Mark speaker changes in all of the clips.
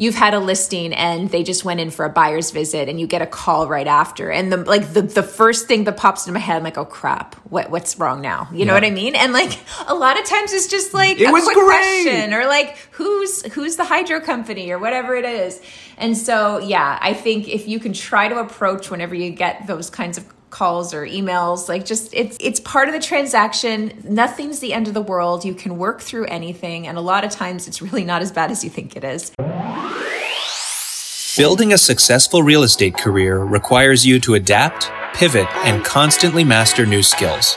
Speaker 1: you've had a listing and they just went in for a buyer's visit and you get a call right after. And the like the, the first thing that pops into my head I'm like oh crap. What what's wrong now? You know what I mean? And like a lot of times it's just like
Speaker 2: It
Speaker 1: a
Speaker 2: was
Speaker 1: quick
Speaker 2: great.
Speaker 1: question or like who's who's the hydro company or whatever it is. And so yeah I think if you can try to approach whenever you get those kinds of calls or emails like just it's it's part of the transaction. Nothing's the end of the world. You can work through anything and a lot of times it's really not as bad as you think it is.
Speaker 3: Building a successful real estate career requires you to adapt, pivot, and constantly master new skills.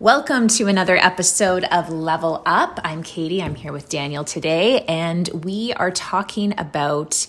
Speaker 1: Welcome to another episode of Level Up. I'm Katie. I'm here with Daniel today, and we are talking about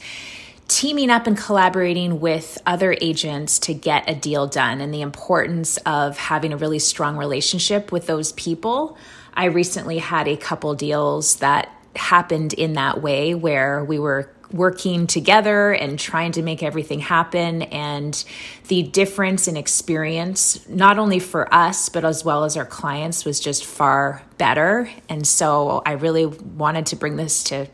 Speaker 1: teaming up and collaborating with other agents to get a deal done and the importance of having a really strong relationship with those people. I recently had a couple deals that happened in that way where we were working together and trying to make everything happen and the difference in experience not only for us but as well as our clients was just far better and so i really wanted to bring this to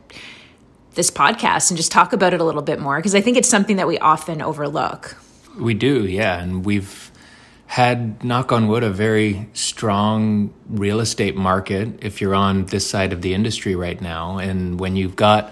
Speaker 1: this podcast and just talk about it a little bit more because i think it's something that we often overlook
Speaker 2: We do, yeah. And we've had, knock on wood, a very strong real estate market if you're on this side of the industry right now. And when you've got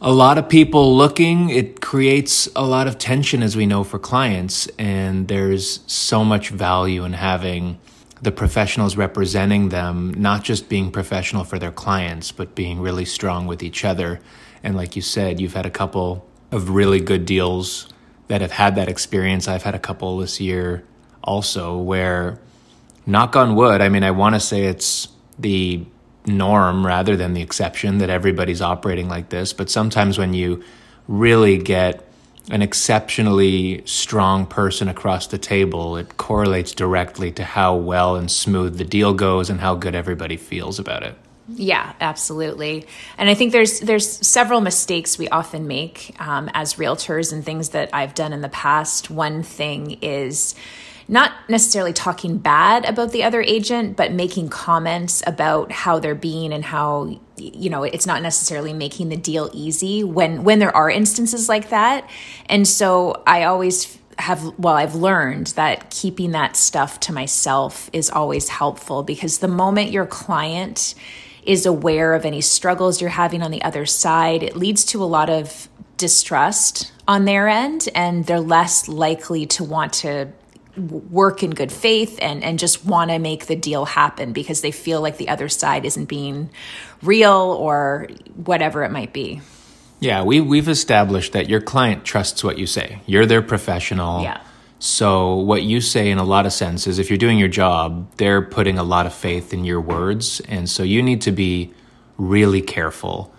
Speaker 2: a lot of people looking, it creates a lot of tension, as we know, for clients. And there's so much value in having the professionals representing them, not just being professional for their clients, but being really strong with each other. And like you said, you've had a couple of really good deals that have had that experience. I've had a couple this year also where, knock on wood, I mean, I want to say it's the norm rather than the exception that everybody's operating like this. But sometimes when you really get an exceptionally strong person across the table, it correlates directly to how well and smooth the deal goes and how good everybody feels about it.
Speaker 1: Yeah, absolutely. And I think there's there's several mistakes we often make um, as realtors and things that I've done in the past. One thing is not necessarily talking bad about the other agent, but making comments about how they're being and how you know it's not necessarily making the deal easy when when there are instances like that. And so I always have well i've learned that keeping that stuff to myself is always helpful because the moment your client is aware of any struggles you're having on the other side it leads to a lot of distrust on their end and they're less likely to want to work in good faith and and just want to make the deal happen because they feel like the other side isn't being real or whatever it might be
Speaker 2: Yeah, we we've established that your client trusts what you say. You're their professional.
Speaker 1: Yeah.
Speaker 2: So what you say in a lot of senses, if you're doing your job, they're putting a lot of faith in your words, and so you need to be really careful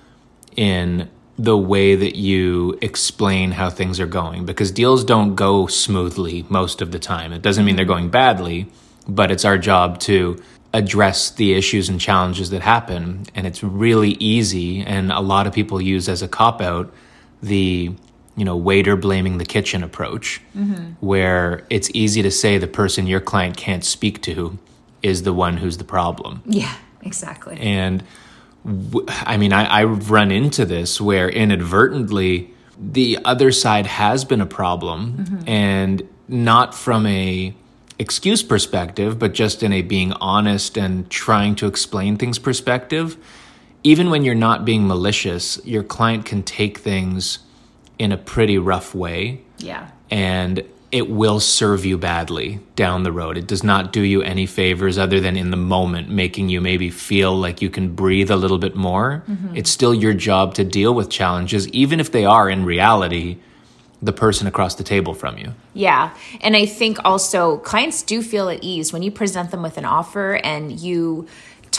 Speaker 2: in the way that you explain how things are going because deals don't go smoothly most of the time. It doesn't mean they're going badly, but it's our job to address the issues and challenges that happen. And it's really easy, and a lot of people use as a cop out the you know waiter blaming the kitchen approach, mm-hmm. where it's easy to say the person your client can't speak to is the one who's the problem.
Speaker 1: yeah exactly
Speaker 2: And I mean, I, I've run into this where inadvertently the other side has been a problem, mm-hmm. and not from a excuse perspective, but just in a being honest and trying to explain things perspective. Even when you're not being malicious, your client can take things in a pretty rough way.
Speaker 1: Yeah.
Speaker 2: And it will serve you badly down the road. It does not do you any favors other than in the moment making you maybe feel like you can breathe a little bit more. Mm-hmm. It's still your job to deal with challenges, even if they are in reality the person across the table from you.
Speaker 1: Yeah. And I think also clients do feel at ease when you present them with an offer and you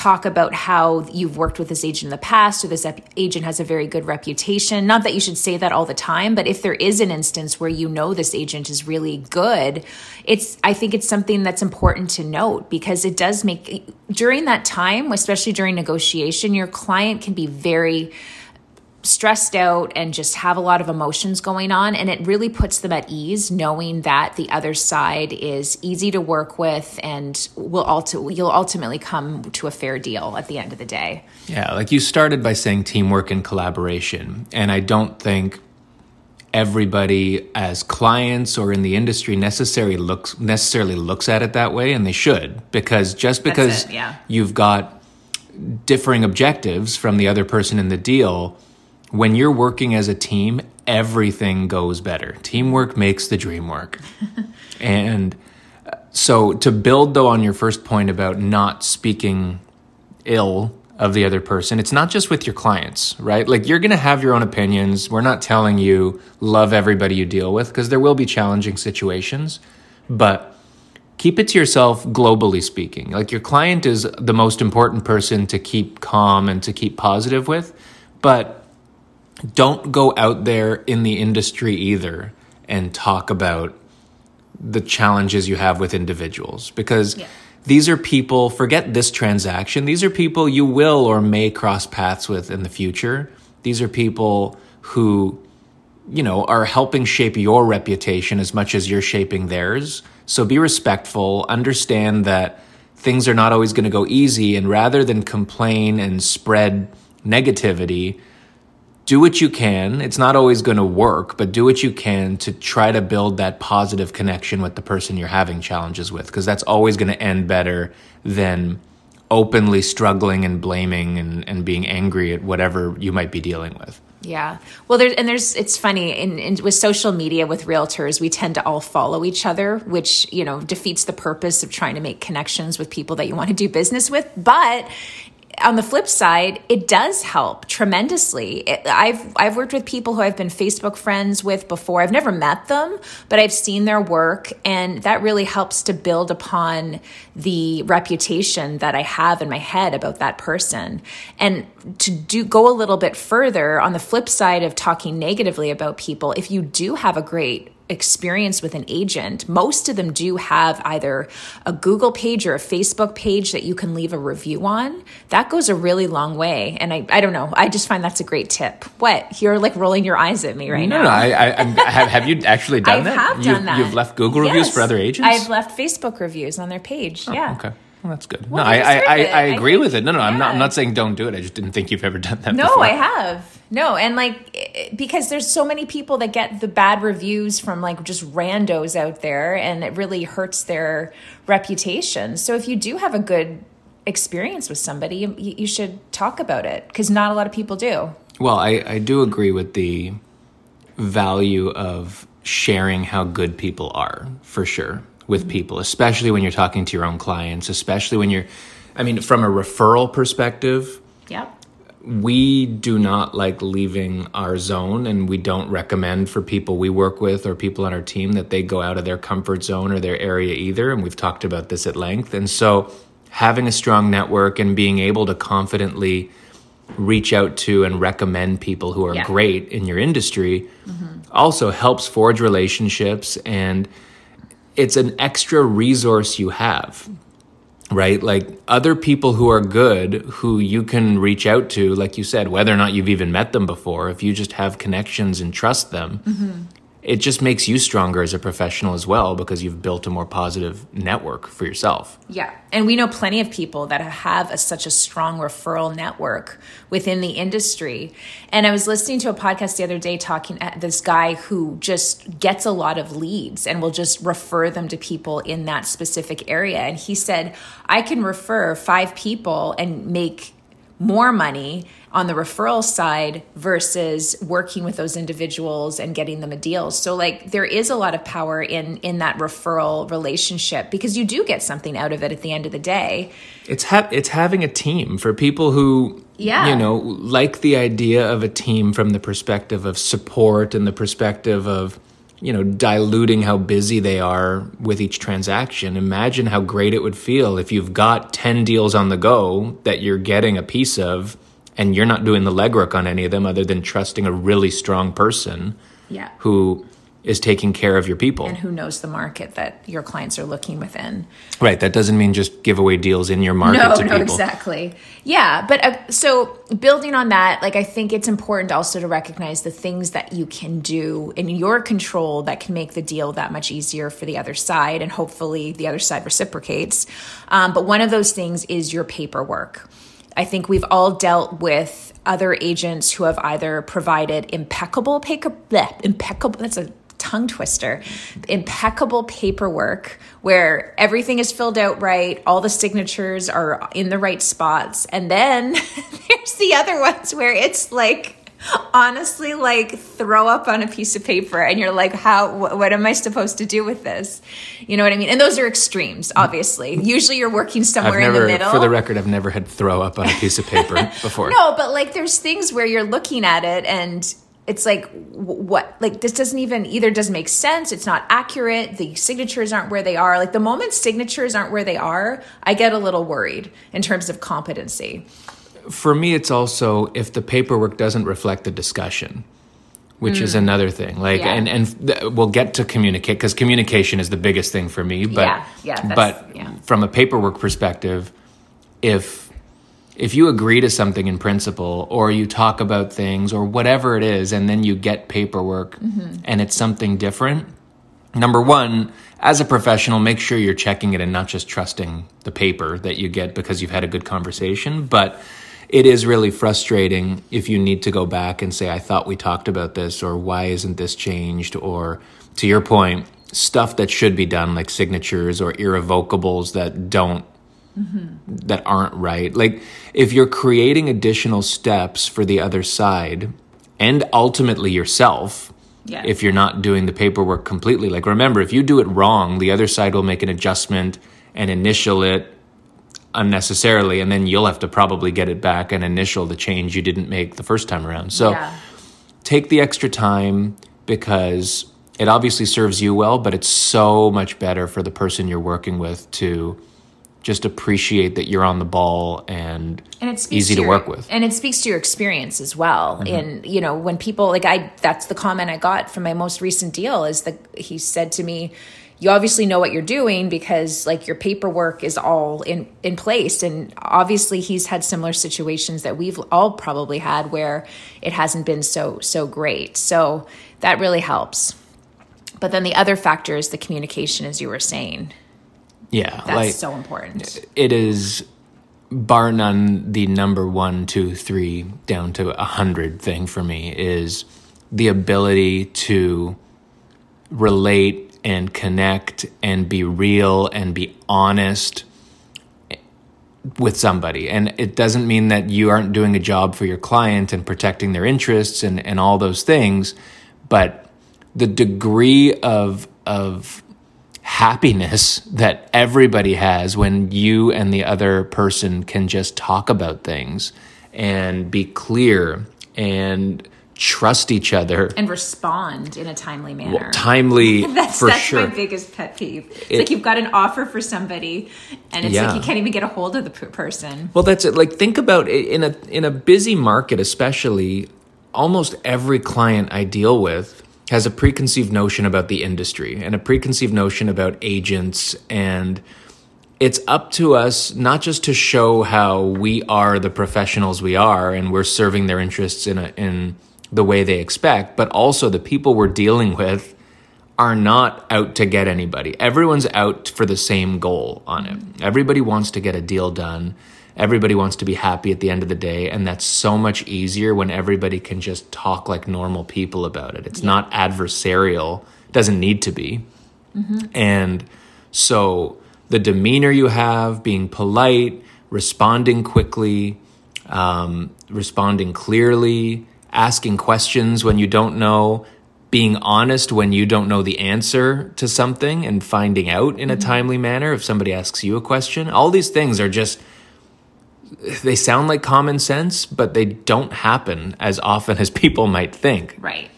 Speaker 1: talk about how you've worked with this agent in the past or this agent has a very good reputation. Not that you should say that all the time, but if there is an instance where you know this agent is really good, it's I think it's something that's important to note because it does make during that time, especially during negotiation, your client can be very stressed out and just have a lot of emotions going on and it really puts them at ease knowing that the other side is easy to work with and will ulti- you'll ultimately come to a fair deal at the end of the day.
Speaker 2: Yeah, like you started by saying teamwork and collaboration and I don't think everybody as clients or in the industry necessarily looks necessarily looks at it that way and they should because just because
Speaker 1: it, yeah.
Speaker 2: you've got differing objectives from the other person in the deal when you're working as a team everything goes better teamwork makes the dream work and uh, so to build though on your first point about not speaking ill of the other person. It's not just with your clients, right? Like you're going to have your own opinions. We're not telling you love everybody you deal with because there will be challenging situations, but keep it to yourself globally speaking. Like your client is the most important person to keep calm and to keep positive with, but don't go out there in the industry either and talk about the challenges you have with individuals because yeah these are people, forget this transaction, these are people you will or may cross paths with in the future. These are people who, you know, are helping shape your reputation as much as you're shaping theirs. So be respectful, understand that things are not always going to go easy, and rather than complain and spread negativity, do what you can. It's not always going to work, but do what you can to try to build that positive connection with the person you're having challenges with, because that's always going to end better than openly struggling and blaming and, and being angry at whatever you might be dealing with.
Speaker 1: Yeah. Well, there's, and there's, it's funny in, in, with social media with realtors, we tend to all follow each other, which, you know, defeats the purpose of trying to make connections with people that you want to do business with. But on the flip side, it does help tremendously. It, I've I've worked with people who I've been Facebook friends with before. I've never met them, but I've seen their work, and that really helps to build upon the reputation that I have in my head about that person. And to do go a little bit further on the flip side of talking negatively about people, if you do have a great experience with an agent, most of them do have either a Google page or a Facebook page that you can leave a review on. That goes a really long way. And I, I don't know. I just find that's a great tip. What? You're like rolling your eyes at me right
Speaker 2: no,
Speaker 1: now.
Speaker 2: No, no. I, I, have, have you actually done
Speaker 1: I
Speaker 2: that?
Speaker 1: have
Speaker 2: you've,
Speaker 1: done that.
Speaker 2: You've left Google yes. reviews for other agents?
Speaker 1: I've left Facebook reviews on their page.
Speaker 2: Oh,
Speaker 1: yeah.
Speaker 2: Okay. Well, that's good.
Speaker 1: Well,
Speaker 2: no, I, I, I, I, agree
Speaker 1: think,
Speaker 2: with it. No, no,
Speaker 1: yeah.
Speaker 2: I'm not. I'm not saying don't do it. I just didn't think you've ever done that.
Speaker 1: No,
Speaker 2: before.
Speaker 1: I have. No, and like because there's so many people that get the bad reviews from like just randos out there, and it really hurts their reputation. So if you do have a good experience with somebody, you, you should talk about it because not a lot of people do.
Speaker 2: Well, I, I do agree with the value of sharing how good people are for sure with people, especially when you're talking to your own clients, especially when you're, I mean, from a referral perspective.
Speaker 1: Yep.
Speaker 2: We do not like leaving our zone, and we don't recommend for people we work with or people on our team that they go out of their comfort zone or their area either. And we've talked about this at length. And so, having a strong network and being able to confidently reach out to and recommend people who are yeah. great in your industry mm-hmm. also helps forge relationships and it's an extra resource you have right? Like other people who are good who you can reach out to like you said whether or not you've even met them before if you just have connections and trust them mm-hmm it just makes you stronger as a professional as well because you've built a more positive network for yourself.
Speaker 1: Yeah. And we know plenty of people that have a, such a strong referral network within the industry. And I was listening to a podcast the other day talking at this guy who just gets a lot of leads and will just refer them to people in that specific area. And he said, I can refer five people and make more money on the referral side versus working with those individuals and getting them a deal. So like there is a lot of power in in that referral relationship because you do get something out of it at the end of the day.
Speaker 2: It's ha- it's having a team for people who
Speaker 1: yeah.
Speaker 2: you know like the idea of a team from the perspective of support and the perspective of you know, diluting how busy they are with each transaction. Imagine how great it would feel if you've got 10 deals on the go that you're getting a piece of and you're not doing the legwork on any of them other than trusting a really strong person
Speaker 1: Yeah.
Speaker 2: who is taking care of your people.
Speaker 1: and who knows the market that your clients are looking within.
Speaker 2: right. That doesn't mean just give away deals in your market
Speaker 1: no,
Speaker 2: to
Speaker 1: no,
Speaker 2: people.
Speaker 1: exactly. Yeah, but uh, so building on that, like I think it's important also to recognize the things that you can do in your control that can make the deal that much easier for the other side, and hopefully the other side reciprocates. Um, but one of those things is your paperwork. I think we've all dealt with other agents who have either provided impeccable paper, bleh, impeccable. That's a tongue twister impeccable paperwork where everything is filled out right all the signatures are in the right spots and then there's the other ones where it's like honestly like throw up on a piece of paper and you're like how wh- what am i supposed to do with this? You know what i mean? And those are extremes obviously. Usually you're working somewhere in the middle.
Speaker 2: for the record, I've never had throw up on a piece of paper before.
Speaker 1: no, but like there's things where you're looking at it and it's like what like this doesn't even either doesn't make sense it's not accurate the signatures aren't where they are like the moment signatures aren't where they are i get a little worried in terms of competency
Speaker 2: for me it's also if the paperwork doesn't reflect the discussion which is another thing like
Speaker 1: Mm. Yeah.
Speaker 2: and and th- we'll get to communicate because communication is the biggest thing for me but
Speaker 1: Yeah, yeah,
Speaker 2: but
Speaker 1: yeah.
Speaker 2: from a paperwork perspective if if you agree to something in principle or you talk about things or whatever it is and then you get paperwork
Speaker 1: Mm-hmm.
Speaker 2: and it's something different number one as a professional make sure you're checking it and not just trusting the paper that you get because you've had a good conversation but it is really frustrating if you need to go back and say i thought we talked about this or why isn't this changed or to your point stuff that should be done like signatures or irrevocables that don't Mm-hmm. that aren't right. Like if you're creating additional steps for the other side and ultimately yourself,
Speaker 1: Yeah.
Speaker 2: if you're not doing the paperwork completely. Like remember, if you do it wrong, the other side will make an adjustment and initial it unnecessarily and then you'll have to probably get it back and initial the change you didn't make the first time around. So
Speaker 1: yeah
Speaker 2: take the extra time because it obviously serves you well, but it's so much better for the person you're working with to just appreciate that you're on the ball and,
Speaker 1: and it speaks
Speaker 2: easy to
Speaker 1: your-
Speaker 2: work with.
Speaker 1: and it speaks to your experience as well. Mm-hmm. And you know when people like i that's the comment i got from my most recent deal is that he said to me you obviously know what you're doing because like your paperwork is all in in place. And obviously he's had similar situations that we've all probably had where it hasn't been so so great. So that really helps. But then the other factor is the communication as you were saying
Speaker 2: yeah,
Speaker 1: that's
Speaker 2: like
Speaker 1: so important
Speaker 2: it is bar none the number one, two, three down to a hundred thing for me is the ability to relate and connect and be real and be honest with somebody. And it doesn't mean that you aren't doing a job for your client and protecting their interests and, and all those things, but the degree of of happiness that everybody has when you and the other person can just talk about things and be clear and trust each other
Speaker 1: and respond in a timely manner Well,
Speaker 2: timely
Speaker 1: That's
Speaker 2: for
Speaker 1: that's
Speaker 2: sure
Speaker 1: my biggest pet peeve. It's
Speaker 2: It-
Speaker 1: like you've got an offer for somebody, and it's
Speaker 2: Yeah.
Speaker 1: like you can't even get a hold of the person.
Speaker 2: Well, that's it. Like, think about it in a in a busy market, especially. Almost every client I deal with has a preconceived notion about the industry and a preconceived notion about agents, and it's up to us not just to show how we are the professionals we are and we're serving their interests in a, in the way they expect, but also the people we're dealing with are not out to get anybody. Everyone's out for the same goal on it. Everybody wants to get a deal done. Everybody wants to be happy at the end of the day. And that's so much easier when everybody can just talk like normal people about it. It's not adversarial, It doesn't need to be. And so the demeanor you have, being polite, responding quickly, um, responding clearly, asking questions when you don't know, being honest when you don't know the answer to something and finding out in a timely manner if somebody asks you a question. All these things are just they sound like common sense, but they don't happen as often as people might think.
Speaker 1: Right.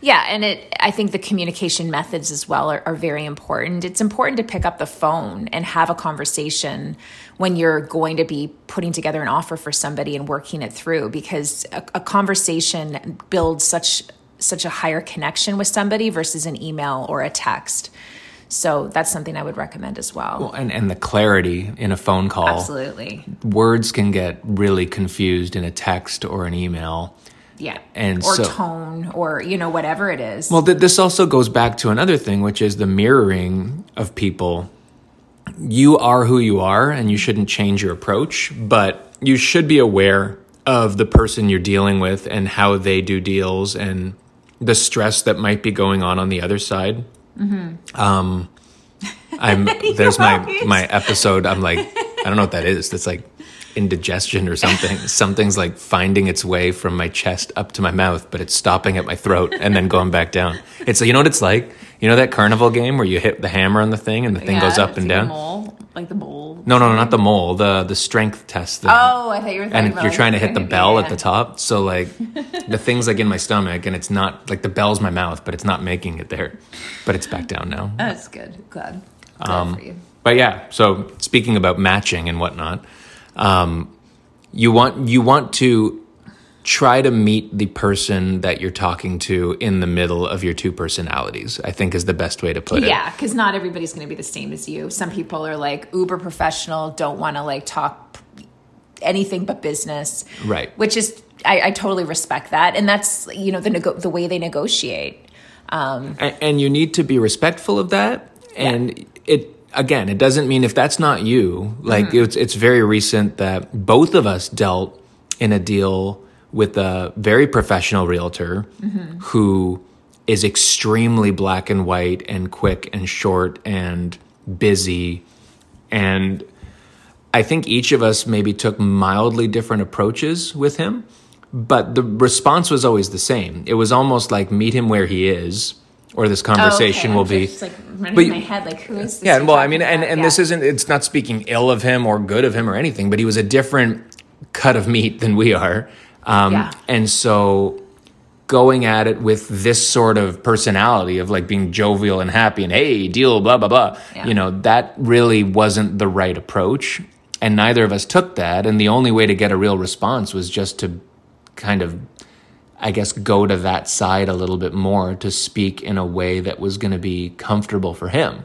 Speaker 1: Yeah, and it I think the communication methods as well are, are very important. It's important to pick up the phone and have a conversation when you're going to be putting together an offer for somebody and working it through because a, a conversation builds such such a higher connection with somebody versus an email or a text. So that's something I would recommend as well.
Speaker 2: Well, and, and the clarity in a phone call.
Speaker 1: Absolutely.
Speaker 2: Words can get really confused in a text or an email.
Speaker 1: Yeah.
Speaker 2: And
Speaker 1: or
Speaker 2: so-
Speaker 1: tone or you know whatever it is.
Speaker 2: Well, th- this also goes back to another thing, which is the mirroring of people. You are who you are, and you shouldn't change your approach, but you should be aware of the person you're dealing with and how they do deals and the stress that might be going on on the other side. Um, I'm there's my my episode. I'm like, I don't know what that is. That's like indigestion or something. Something's like finding its way from my chest up to my mouth, but it's stopping at my throat and then going back down. It's you know what it's like. You know that carnival game where you hit the hammer on the thing and the thing goes up and
Speaker 1: like
Speaker 2: down.
Speaker 1: mole, like the mole.
Speaker 2: No, no, not the mole. The the strength test. Thing.
Speaker 1: Oh, I thought you were.
Speaker 2: Thinking.
Speaker 1: And
Speaker 2: you're trying to hit the bell
Speaker 1: yeah.
Speaker 2: at the top. So like the thing's like in my stomach, and it's not like the bell's my mouth, but it's not making it there. But it's back down now.
Speaker 1: That's good. Glad. Glad
Speaker 2: Um,
Speaker 1: for you.
Speaker 2: But yeah, so speaking about matching and whatnot, um, you want you want to try to meet the person that you're talking to in the middle of your two personalities. I think is the best way to put it.
Speaker 1: Yeah, because not everybody's going to be the same as you. Some people are like uber professional, don't want to like talk anything but business.
Speaker 2: Right.
Speaker 1: Which is, I, I totally respect that, and that's you know the nego- the way they negotiate. Um,
Speaker 2: A- and you need to be respectful of that and it again it doesn't mean if that's not you like
Speaker 1: Mm-hmm.
Speaker 2: it's it's very recent that both of us dealt in a deal with a very professional realtor
Speaker 1: Mm-hmm.
Speaker 2: who is extremely black and white and quick and short and busy and I think each of us maybe took mildly different approaches with him, but the response was always the same. It was almost like meet him where he is, or this conversation will be.
Speaker 1: It's like running
Speaker 2: But
Speaker 1: in my head, like who is this?
Speaker 2: Yeah, well, I mean, and, and
Speaker 1: Yeah.
Speaker 2: this isn't, it's not speaking ill of him or good of him or anything, but he was a different cut of meat than we are. Um,
Speaker 1: Yeah.
Speaker 2: And so going at it with this sort of personality of like being jovial and happy and hey, deal, blah, blah, blah,
Speaker 1: Yeah.
Speaker 2: you know, that really wasn't the right approach. And neither of us took that. And the only way to get a real response was just to kind of I guess, go to that side a little bit more to speak in a way that was going to be comfortable for him.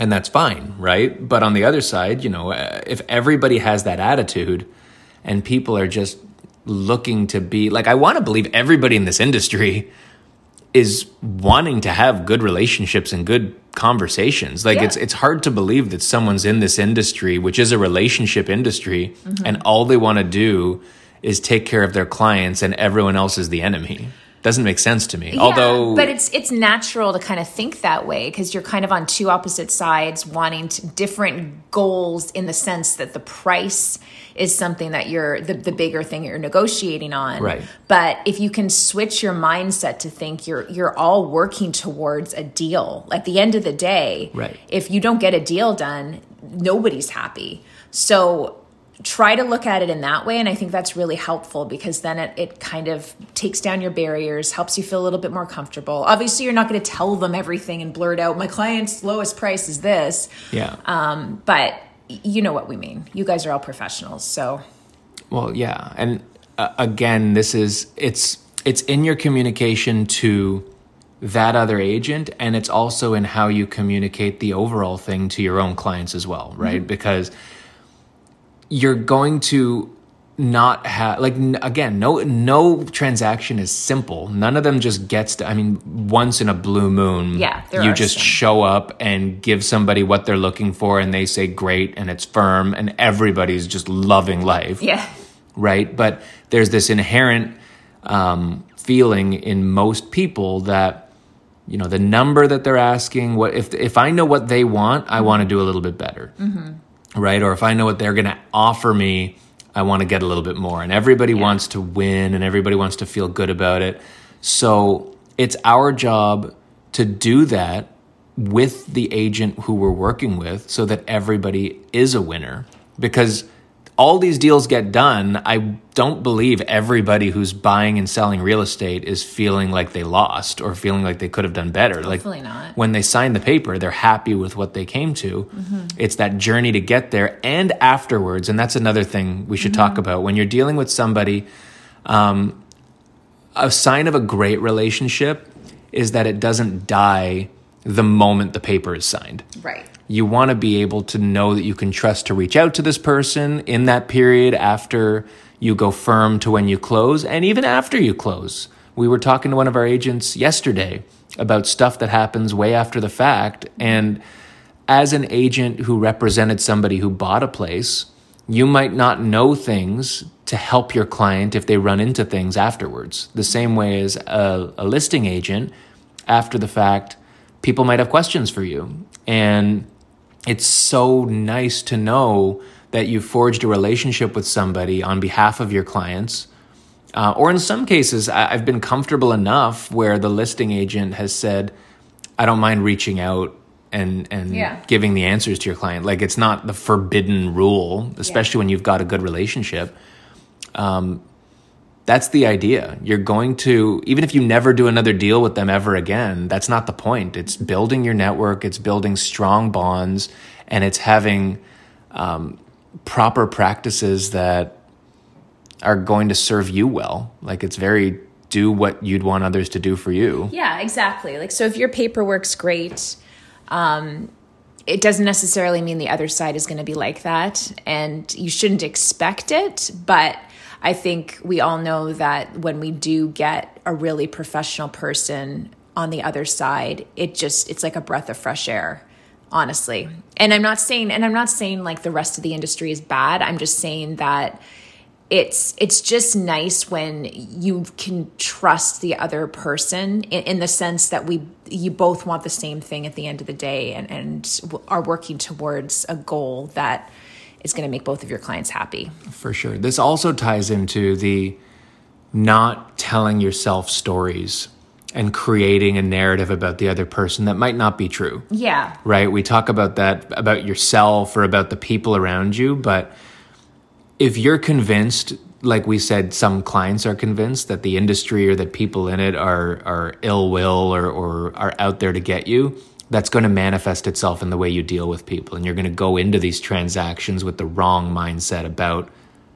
Speaker 2: And that's fine, right? But on the other side, you know, if everybody has that attitude and people are just looking to be like, I want to believe everybody in this industry is wanting to have good relationships and good conversations. Like
Speaker 1: Yeah.
Speaker 2: it's it's hard to believe that someone's in this industry, which is a relationship industry, mm-hmm. and all they want to do is take care of their clients and everyone else is the enemy. Doesn't make sense to me.
Speaker 1: Yeah,
Speaker 2: Although
Speaker 1: but it's it's natural to kind of think that way because you're kind of on two opposite sides, wanting to, different goals in the sense that the price is something that you're the, the bigger thing you're negotiating on.
Speaker 2: Right.
Speaker 1: But if you can switch your mindset to think you're you're all working towards a deal. At the end of the day,
Speaker 2: Right.
Speaker 1: if you don't get a deal done, nobody's happy. So try to look at it in that way and i think that's really helpful because then it, it kind of takes down your barriers helps you feel a little bit more comfortable. Obviously you're not going to tell them everything and blurt out my client's lowest price is this.
Speaker 2: Yeah.
Speaker 1: um, but you know what we mean. You guys are all professionals so.
Speaker 2: Well, yeah, and uh, again, this is it's it's in your communication to that other agent, and it's also in how you communicate the overall thing to your own clients as well, right? Because you're going to not have like n- again no no transaction is simple none of them just gets to i mean once in a blue moon
Speaker 1: Yeah,
Speaker 2: you just
Speaker 1: some.
Speaker 2: show up and give somebody what they're looking for and they say great and it's firm and everybody's just loving life
Speaker 1: yeah
Speaker 2: right? But there's this inherent um, feeling in most people that you know the number that they're asking. What if if I know what they want, I want to do a little bit better, right? Or if I know what they're going to offer me, I want to get a little bit more. And everybody wants to win, and everybody wants to feel good about it. So it's our job to do that with the agent who we're working with so that everybody is a winner because all these deals get done, I don't believe everybody who's buying and selling real estate is feeling like they lost or feeling like they could have done better.
Speaker 1: Hopefully
Speaker 2: like
Speaker 1: not.
Speaker 2: when they sign the paper, they're happy with what they came to. It's that journey to get there and afterwards. And that's another thing we should talk about. When you're dealing with somebody, um, a sign of a great relationship is that it doesn't die the moment the paper is signed
Speaker 1: Right.
Speaker 2: You want to be able to know that you can trust to reach out to this person in that period after you go firm to when you close and even after you close. We were talking to one of our agents yesterday about stuff that happens way after the fact. And as an agent who represented somebody who bought a place, you might not know things to help your client if they run into things afterwards. The same way as a, a listing agent, after the fact, people might have questions for you. And it's so nice to know that you forged a relationship with somebody on behalf of your clients. Uh, or in some cases, I- I've been comfortable enough where the listing agent has said, I don't mind reaching out and, and
Speaker 1: Yeah.
Speaker 2: giving the answers to your client. Like it's not the forbidden rule, especially when you've got a good relationship. Um, that's the idea. You're going to, even if you never do another deal with them ever again, that's not the point. It's building your network, it's building strong bonds, and it's having um, proper practices that are going to serve you well. Like it's very do what you'd want others to do for you.
Speaker 1: Yeah, exactly. Like, so if your paperwork's great, um, it doesn't necessarily mean the other side is going to be like that. And you shouldn't expect it. But I think we all know that when we do get a really professional person on the other side, it just, it's like a breath of fresh air honestly. And I'm not saying and I'm not saying like the rest of the industry is bad. I'm just saying that it's it's just nice when you can trust the other person in, in the sense that we you both want the same thing at the end of the day and and are working towards a goal that is going to make both of your clients happy.
Speaker 2: For sure. This also ties into the not telling yourself stories and creating a narrative about the other person that might not be true.
Speaker 1: Yeah.
Speaker 2: right? We talk about that about yourself or about the people around you, but if you're convinced, like we said, some clients are convinced that the industry or that people in it are are ill will or, or are out there to get you, that's going to manifest itself in the way you deal with people. And you're going to go into these transactions with the wrong mindset about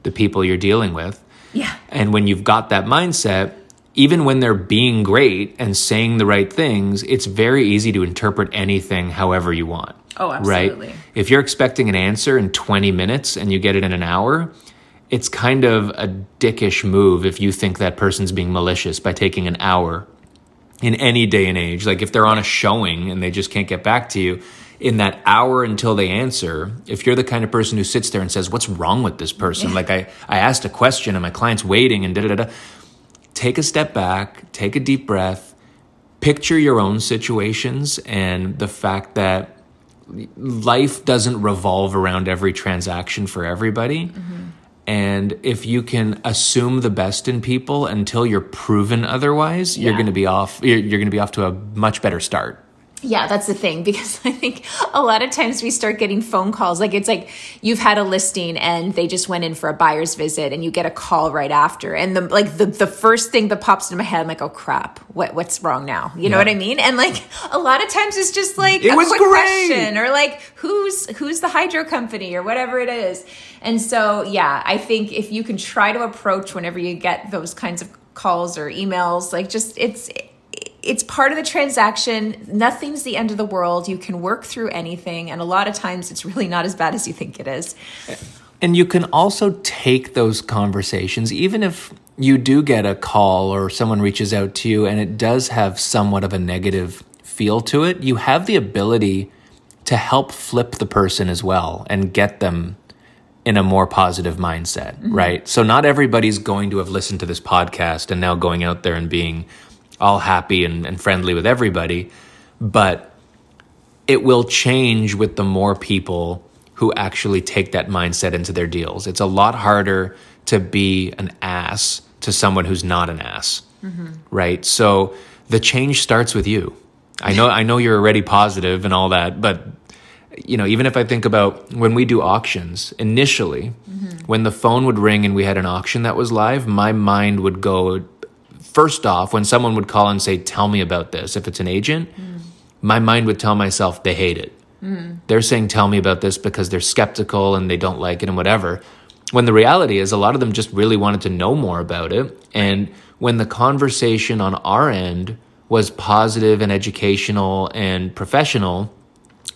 Speaker 2: the people you're dealing with.
Speaker 1: Yeah.
Speaker 2: And when you've got that mindset, even when they're being great and saying the right things, it's very easy to interpret anything however you want.
Speaker 1: Oh, absolutely.
Speaker 2: Right? If you're expecting an answer in 20 minutes and you get it in an hour, it's kind of a dickish move if you think that person's being malicious by taking an hour in any day and age. Like if they're on a showing and they just can't get back to you, in that hour until they answer, if you're the kind of person who sits there and says, What's wrong with this person? Like I, I asked a question and my client's waiting and da da da. Take a step back, take a deep breath, picture your own situations and the fact that life doesn't revolve around every transaction for everybody. Mm-hmm. And if you can assume the best in people until you're proven otherwise, you're going to be off. You're, you're going to be off to a much better start.
Speaker 1: Yeah, that's the thing because I think a lot of times we start getting phone calls. Like it's like you've had a listing and they just went in for a buyer's visit and you get a call right after. And the like the, the first thing that pops into my head, I'm like, oh crap, what what's wrong now? You know what I mean? And like a lot of times it's just like
Speaker 2: It
Speaker 1: a
Speaker 2: was
Speaker 1: quick
Speaker 2: great.
Speaker 1: question or like who's who's the hydro company or whatever it is. And so yeah, I think if you can try to approach whenever you get those kinds of calls or emails, like just it's it's part of the transaction. Nothing's the end of the world. You can work through anything. And a lot of times it's really not as bad as you think it is.
Speaker 2: And you can also take those conversations, even if you do get a call or someone reaches out to you and it does have somewhat of a negative feel to it, you have the ability to help flip the person as well and get them in a more positive mindset, mm-hmm. right? So not everybody's going to have listened to this podcast and now going out there and being all happy and, and friendly with everybody, but it will change with the more people who actually take that mindset into their deals. It's a lot harder to be an ass to someone who's not an ass, mm-hmm. right? So the change starts with you. I know, I know you're already positive and all that, but you know, even if I think about when we do auctions initially, mm-hmm. when the phone would ring and we had an auction that was live, my mind would go first off when someone would call and say, Tell me about this. If it's an agent, my mind would tell myself they hate it. They're saying, Tell me about this because they're skeptical and they don't like it and whatever. When the reality is, a lot of them just really wanted to know more about it. And when the conversation on our end was positive and educational and professional,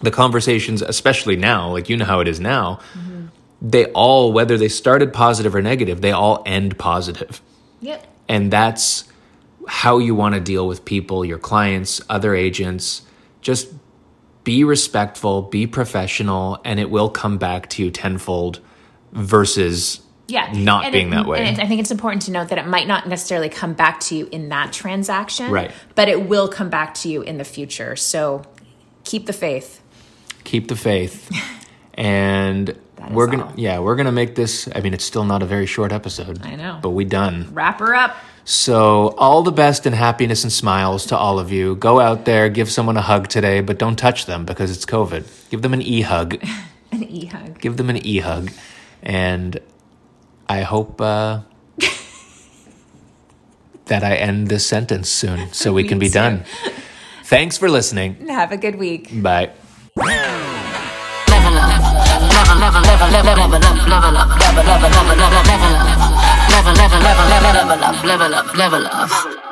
Speaker 2: the conversations, especially now, like you know how it is now, they all, whether they started positive or negative, they all end positive.
Speaker 1: Yep.
Speaker 2: And that's how you want to deal with people, your clients, other agents. Just be respectful, be professional, and it will come back to you tenfold versus
Speaker 1: yeah
Speaker 2: not
Speaker 1: And
Speaker 2: being
Speaker 1: it-
Speaker 2: that way.
Speaker 1: and it- i think it's important to note that it might not necessarily come back to you in that transaction
Speaker 2: Right.
Speaker 1: but it will come back to you in the future so keep the faith
Speaker 2: Keep the faith. And we're gonna yeah, we're gonna make this I mean it's still not a very short episode.
Speaker 1: I know.
Speaker 2: But we done.
Speaker 1: wrap her up
Speaker 2: So, all the best and happiness and smiles to all of you. Go out there, give someone a hug today, but don't touch them because it's COVID. Give them an e hug.
Speaker 1: an e-hug
Speaker 2: give them an e hug. And I hope uh, that I end this sentence soon so we can be
Speaker 1: too.
Speaker 2: done. Thanks for listening.
Speaker 1: have a good week
Speaker 2: Bye.
Speaker 4: level up, level, level, level, level, level up, level up, level, level, level, level, level up, level, level, level, level, level up, level up, level up.